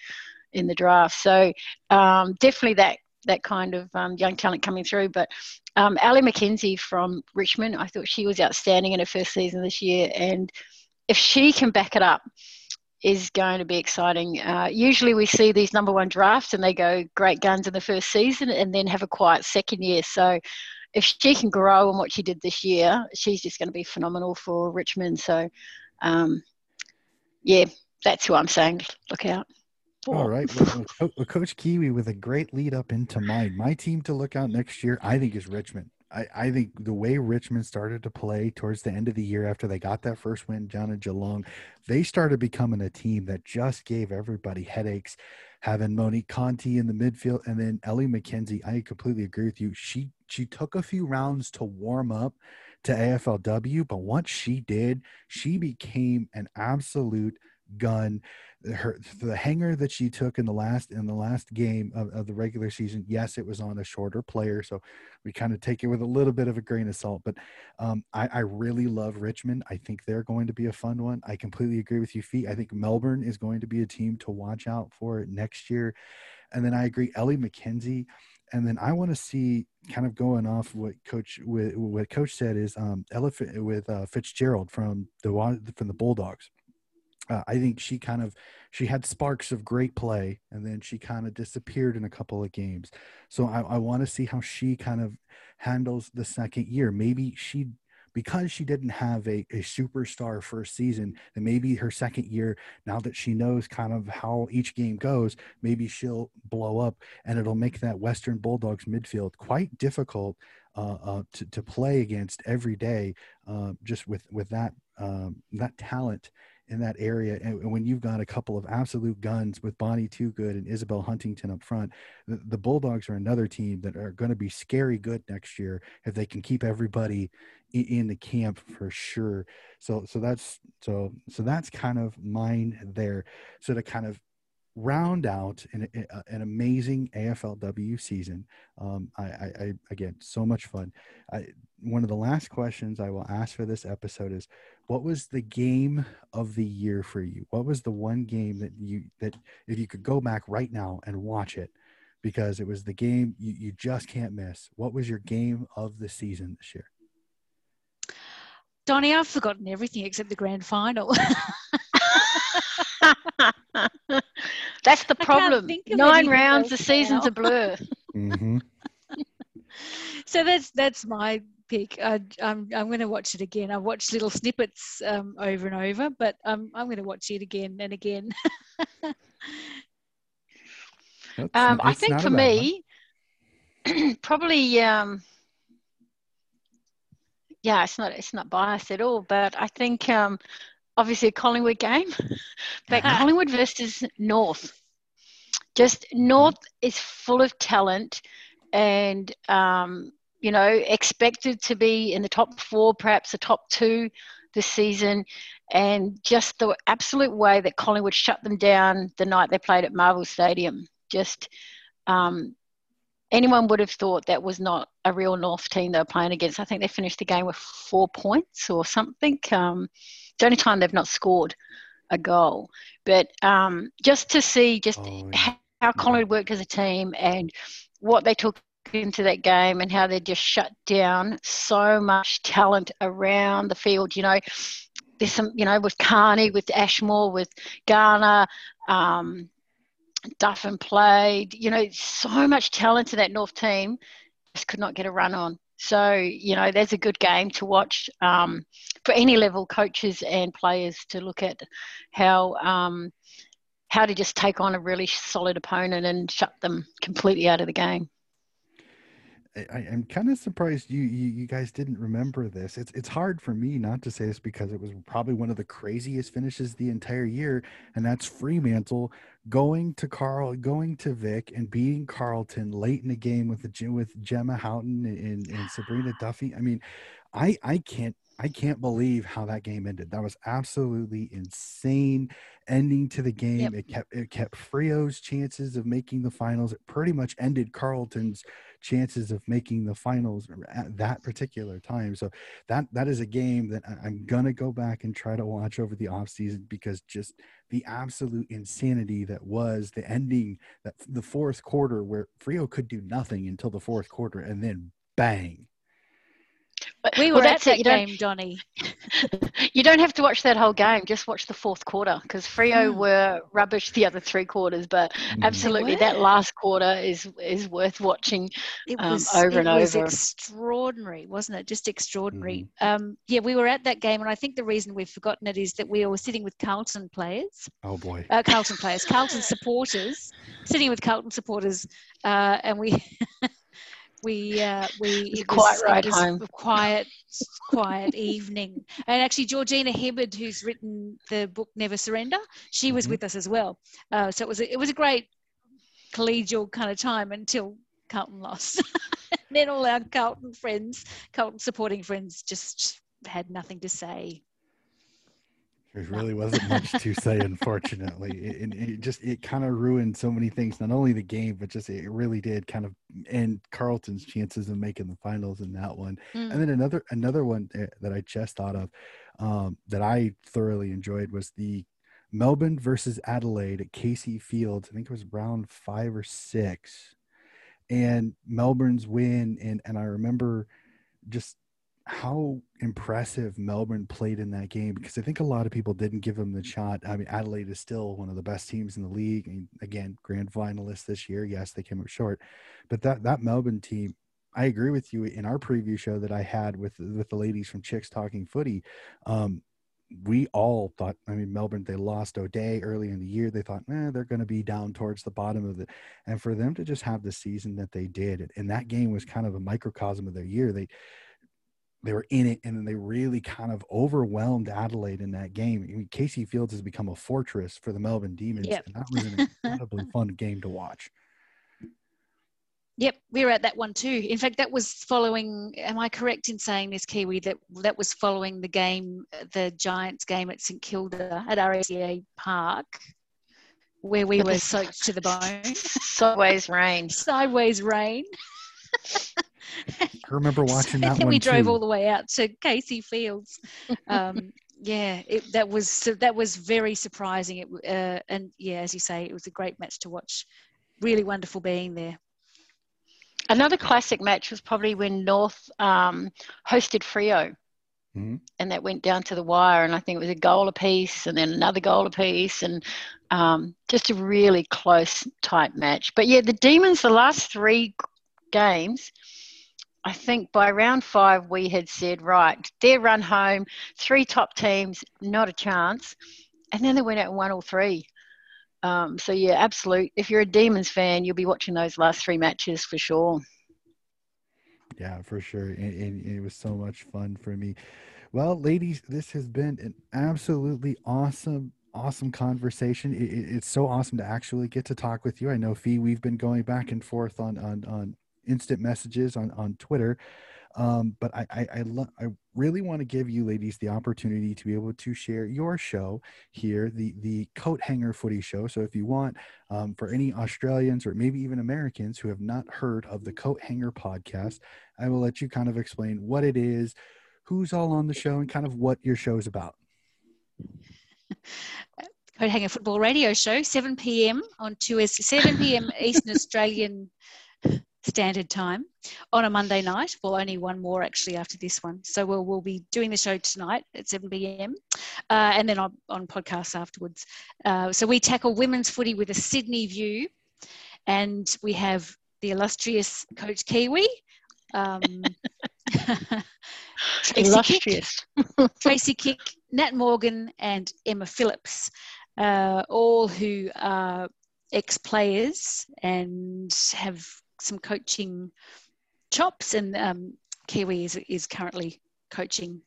in the draft. So um, definitely that that kind of um, young talent coming through. But um, Ellie McKenzie from Richmond, I thought she was outstanding in her first season this year, and if she can back it up, is going to be exciting. Uh, usually we see these number one drafts and they go great guns in the first season and then have a quiet second year. So if she can grow on what she did this year, she's just going to be phenomenal for Richmond. So um, yeah, that's who I'm saying. Look out. All right. Well, Coach Kiwi with a great lead up into mine. My team to look out next year, I think, is Richmond. I, I think the way Richmond started to play towards the end of the year after they got that first win down in Geelong, they started becoming a team that just gave everybody headaches. Having Monique Conti in the midfield and then Ellie McKenzie, I completely agree with you. She she took a few rounds to warm up to AFLW, but once she did, she became an absolute gun her the hanger that she took in the last in the last game of, of the regular season yes it was on a shorter player so we kind of take it with a little bit of a grain of salt but um, I, I really love richmond. I think they're going to be a fun one. I completely agree with you feet. I think melbourne is going to be a team to watch out for next year and then i agree ellie mckenzie and then I want to see kind of going off what coach with what coach said is um elephant with uh, Fitzgerald from the from the Bulldogs uh, I think she kind of she had sparks of great play, and then she kind of disappeared in a couple of games. So I, I want to see how she kind of handles the second year. Maybe she because she didn't have a, a superstar first season, and maybe her second year, now that she knows kind of how each game goes, maybe she'll blow up and it'll make that Western Bulldogs midfield quite difficult uh, uh, to, to play against every day, uh, just with, with that, um, that talent in that area. And when you've got a couple of absolute guns with Bonnie Toogood and Isabel Huntington up front, the, the Bulldogs are another team that are going to be scary good next year if they can keep everybody in, in the camp for sure. So, so that's, so, so that's kind of mine there. So to kind of round out an, an amazing AFLW season. Um, I, I, I, again, so much fun. I, one of the last questions I will ask for this episode is, what was the game of the year for you? What was the one game that you that if you could go back right now and watch it, because it was the game you, you just can't miss. What was your game of the season this year? Donnie, I've forgotten everything except the grand final. <laughs> <laughs> That's the problem. Nine rounds, the season's now. a blur. mm-hmm. <laughs> so that's that's my pick. I, I'm I'm going to watch it again. I've watched little snippets um, over and over, but um, I'm going to watch it again and again. <laughs> um, I think for me, <clears throat> probably um, yeah, it's not it's not biased at all, but I think um, obviously a Collingwood game, <laughs> but Collingwood versus North. Just North is full of talent, and um, you know expected to be in the top four, perhaps the top two this season, and just the absolute way that Collingwood shut them down the night they played at Marvel Stadium. Just um, anyone would have thought that was not a real North team they were playing against. I think they finished the game with four points or something. Um, the only time they've not scored a goal. But um, just to see just oh, yeah. how Collingwood worked as a team and what they took into that game and how they just shut down so much talent around the field. You know, there's some, you know, with Kearney, with Ashmore, with Garner, um, Duffin played, you know, so much talent in that North team, just could not get a run on. So, you know, there's a good game to watch um, for any level coaches and players to look at how um, how to just take on a really solid opponent and shut them completely out of the game. I, am kind of surprised you, you, you guys didn't remember this. It's it's hard for me not to say this because it was probably one of the craziest finishes the entire year, and that's Fremantle going to Carl, going to Vic, and beating Carlton late in the game with the with Gemma Houghton and, and Sabreena <sighs> Duffy. I mean, I I can't I can't believe how that game ended. That was absolutely insane ending to the game. Yep. It kept it kept Freo's chances of making the finals. It pretty much ended Carlton's chances of making the finals at that particular time. So that that is a game that I'm gonna go back and try to watch over the off season because just the absolute insanity that was the ending that the fourth quarter where Freo could do nothing until the fourth quarter and then bang <laughs> we were well, at that it. game, Donny. <laughs> you don't have to watch that whole game. Just watch the fourth quarter because Freo mm. were rubbish the other three quarters. But mm. absolutely, that last quarter is is worth watching it um, was, over and over. It was extraordinary, wasn't it? Just extraordinary. Mm. Um, yeah, we were at that game, and I think the reason we've forgotten it is that we were sitting with Carlton players. Oh boy, uh, Carlton players, Carlton supporters, sitting with Carlton supporters, uh, and we. <laughs> we uh, we it quite was, right home. quiet quiet evening and actually georgina hibbard who's written the book never surrender she was mm-hmm. with us as well uh, so it was a, it was a great collegial kind of time until carlton lost <laughs> then all our carlton friends carlton supporting friends just had nothing to say there really wasn't much to <laughs> say, unfortunately. It, it, it just it kind of ruined so many things. Not only the game, but just it really did kind of end Carlton's chances of making the finals in that one. Mm. And then another another one that I just thought of um, that I thoroughly enjoyed was the Melbourne versus Adelaide at Casey Fields. I think it was round five or six, and Melbourne's win. And and I remember just how impressive Melbourne played in that game because I think a lot of people didn't give them the shot. I mean, Adelaide is still one of the best teams in the league. and again, grand finalists this year. Yes, they came up short, but that that Melbourne team, I agree with you. In our preview show that I had with with the ladies from Chicks Talking Footy, um, we all thought. I mean, Melbourne they lost O'Dea early in the year. They thought, eh, they're going to be down towards the bottom of it, and for them to just have the season that they did, and that game was kind of a microcosm of their year. They they were in it and then they really kind of overwhelmed Adelaide in that game. I mean, Casey Fields has become a fortress for the Melbourne Demons, yep. and that was an incredibly fun game to watch. Yep, we were at that one too. In fact, that was following. Am I correct in saying this, Kiwi? That that was following the game, the Giants game at St Kilda at RSEA Park, where we were soaked to the bone. <laughs> Sideways rain. Sideways rain. <laughs> I remember <laughs> watching that one. we drove too. all the way out to Casey Fields. Um, <laughs> yeah, it, that was that was very surprising. It, uh, and yeah, as you say, it was a great match to watch. Really wonderful being there. Another classic match was probably when North um, hosted Freo. Mm-hmm. And that went down to the wire, and I think it was a goal apiece, and then another goal apiece, and um, just a really close, tight match. But yeah, the Demons, the last three games, I think by round five, we had said, right, their run home, three top teams, not a chance. And then they went out and won all three. Um, so, yeah, absolute. If you're a Demons fan, you'll be watching those last three matches for sure. Yeah, for sure. And, and, it was so much fun for me. Well, ladies, this has been an absolutely awesome awesome conversation. It, it, it's so awesome to actually get to talk with you. I know Fee, we've been going back and forth on on on instant messages on on Twitter. Um, but I I I, lo- I really want to give you ladies the opportunity to be able to share your show here, the the Coat Hanger Footy Show. So if you want, um, for any Australians or maybe even Americans who have not heard of the Coat Hanger podcast, I will let you kind of explain what it is, who's all on the show, and kind of what your show is about. Coat Hanger Football Radio Show, 7 p.m. on 2S, 7 p.m. Eastern <laughs> Australian standard time on a Monday night. Well, only one more actually after this one. So we'll, we'll be doing the show tonight at 7 p.m. Uh, and then on, on podcasts afterwards. Uh, so we tackle women's footy with a Sydney view. And we have the illustrious Coach Kiwi. Um, <laughs> Tracy illustrious. Kick, <laughs> Tracy Kick, Nat Morgan, and Emma Phillips, uh, all who are ex players and have some coaching chops, and um, Kiwi is, is currently coaching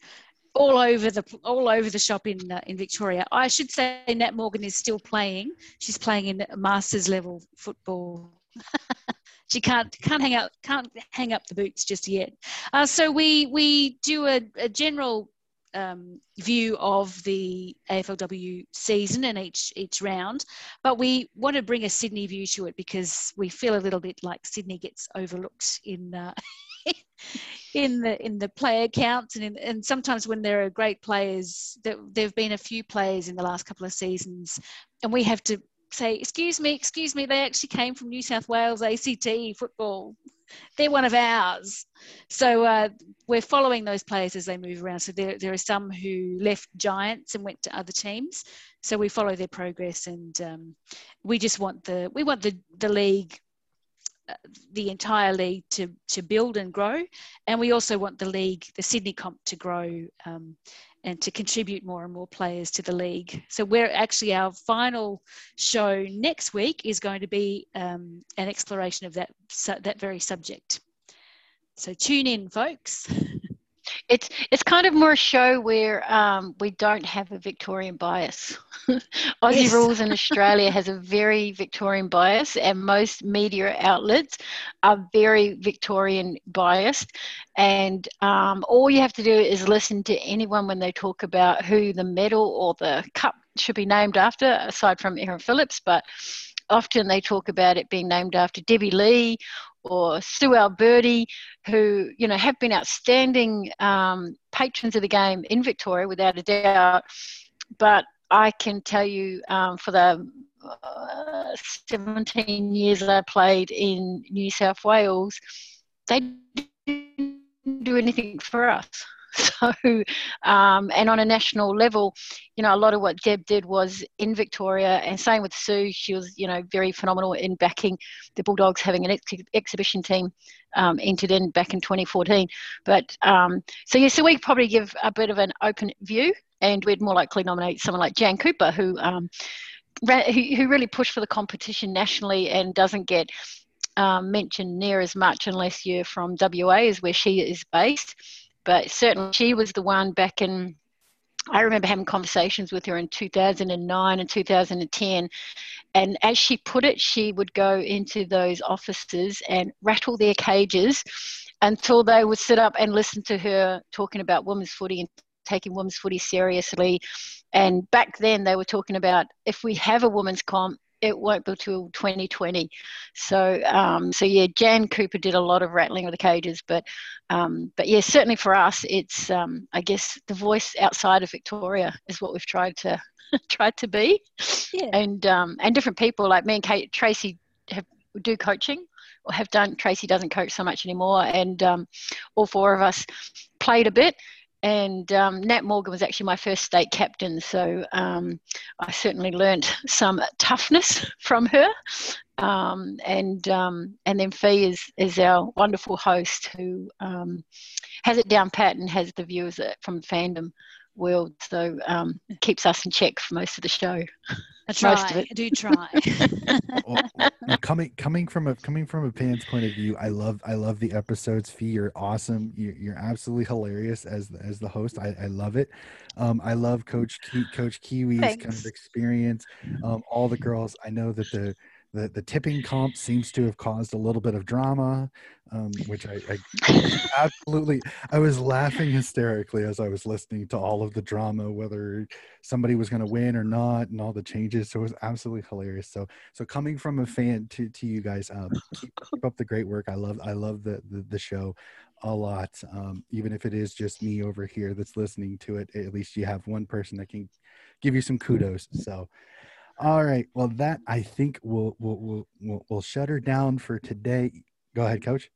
all over the all over the shop in uh, in Victoria. I should say Nat Morgan is still playing. She's playing in masters level football. <laughs> she can't can't hang out can't hang up the boots just yet. Uh, so we we do a, a general um, view of the AFLW season and each each round, but we want to bring a Sydney view to it because we feel a little bit like Sydney gets overlooked in uh, <laughs> in the in the player counts and in, and sometimes when there are great players, there have been a few players in the last couple of seasons, and we have to say, excuse me, excuse me, they actually came from New South Wales ACT football they're one of ours. So uh, we're following those players as they move around. So there, there are some who left Giants and went to other teams. So we follow their progress, and um, we just want the we want the the league the entire league to to build and grow, and we also want the league, the Sydney comp, to grow um, and to contribute more and more players to the league. So we're actually our final show next week is going to be um, an exploration of that that very subject. So tune in, folks. <laughs> It's it's kind of more a show where um, we don't have a Victorian bias. <laughs> Aussie yes. Rules in Australia has a very Victorian bias, and most media outlets are very Victorian biased. And um, all you have to do is listen to anyone when they talk about who the medal or the cup should be named after, aside from Erin Phillips, but often they talk about it being named after Debbie Lee or Sue Alberti, who you know have been outstanding um, patrons of the game in Victoria, without a doubt. But I can tell you, um, for the uh, 17 years I played in New South Wales, they didn't do anything for us. <laughs> So, um, and on a national level, you know, a lot of what Deb did was in Victoria, and same with Sue. She was, you know, very phenomenal in backing the Bulldogs having an ex- exhibition team um, entered in back in 2014. But um, so yeah, so we probably give a bit of an open view, and we'd more likely nominate someone like Jan Cooper, who um, who really pushed for the competition nationally and doesn't get um, mentioned near as much unless you're from WA, is where she is based. But certainly, she was the one back in. I remember having conversations with her in 2009 and 2010. And as she put it, she would go into those offices and rattle their cages until they would sit up and listen to her talking about women's footy and taking women's footy seriously. And back then, they were talking about if we have a women's comp, it won't be till 2020. So, um, so yeah, Jan Cooper did a lot of rattling of the cages, but, um, but yeah, certainly for us, it's um, I guess the voice outside of Victoria is what we've tried to <laughs> tried to be, yeah. and um, and different people like me and Kate Tracy have do coaching or have done. Tracy doesn't coach so much anymore, and um, all four of us played a bit and um, Nat Morgan was actually my first state captain, so um, I certainly learnt some toughness <laughs> from her. Um, and um, and then Fee is is our wonderful host who um, has it down pat and has the viewers from the fandom world, so um, keeps us in check for most of the show. <laughs> I try. I do try. <laughs> well, coming coming from a coming from a fan's point of view, I love I love the episodes. Fee, you're awesome. You're, you're absolutely hilarious as as the host. I, I love it. Um, I love Coach Ki- Coach Kiwi's Thanks. kind of experience. Um, all the girls. I know that the the, the tipping comp seems to have caused a little bit of drama, um, which I, I <laughs> absolutely I was laughing hysterically as I was listening to all of the drama, whether somebody was going to win or not, and all the changes. So it was absolutely hilarious. So so coming from a fan to to you guys, um, keep, keep up the great work. I love I love the the, the show a lot. Um, even if it is just me over here that's listening to it, at least you have one person that can give you some kudos. So. All right. Well, that I think will will will will shut her down for today. Go ahead, Coach.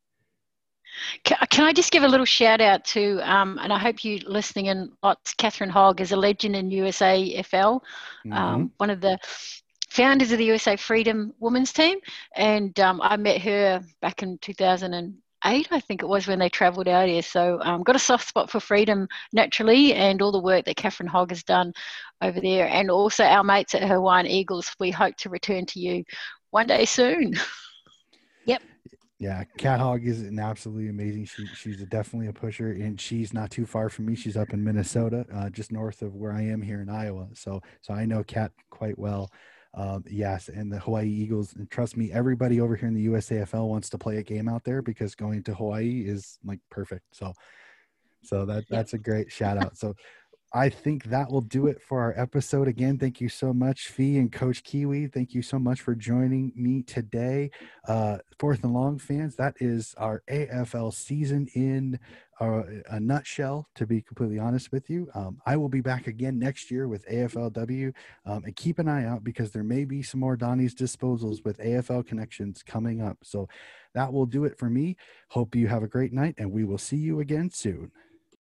Can I just give a little shout out to, um, and I hope you listening in lots, Catherine Hogg is a legend in USAFL, mm-hmm. um, one of the founders of the USA Freedom Women's Team. And um, I met her back in 2000 eight, I think it was, when they travelled out here. So um, got a soft spot for freedom naturally, and all the work that Catherine Hogg has done over there, and also our mates at Hawaiian Eagles. We hope to return to you one day soon. <laughs> yep. Yeah, Cat Hogg is an absolutely amazing. She she's a, definitely a pusher, and she's not too far from me. She's up in Minnesota, uh, just north of where I am here in Iowa. So so I know Cat quite well. Um, yes, and the Hawaii Eagles. And trust me, everybody over here in the USAFL wants to play a game out there because going to Hawaii is like perfect. So, so that that's a great shout out. So, I think that will do it for our episode. Again, thank you so much, Fee and Coach Kiwi. Thank you so much for joining me today. Uh, fourth and long fans, that is our AFL season in uh, a nutshell, to be completely honest with you. Um, I will be back again next year with AFLW. Um, and keep an eye out because there may be some more Donnie's disposals with AFL connections coming up. So that will do it for me. Hope you have a great night, and we will see you again soon.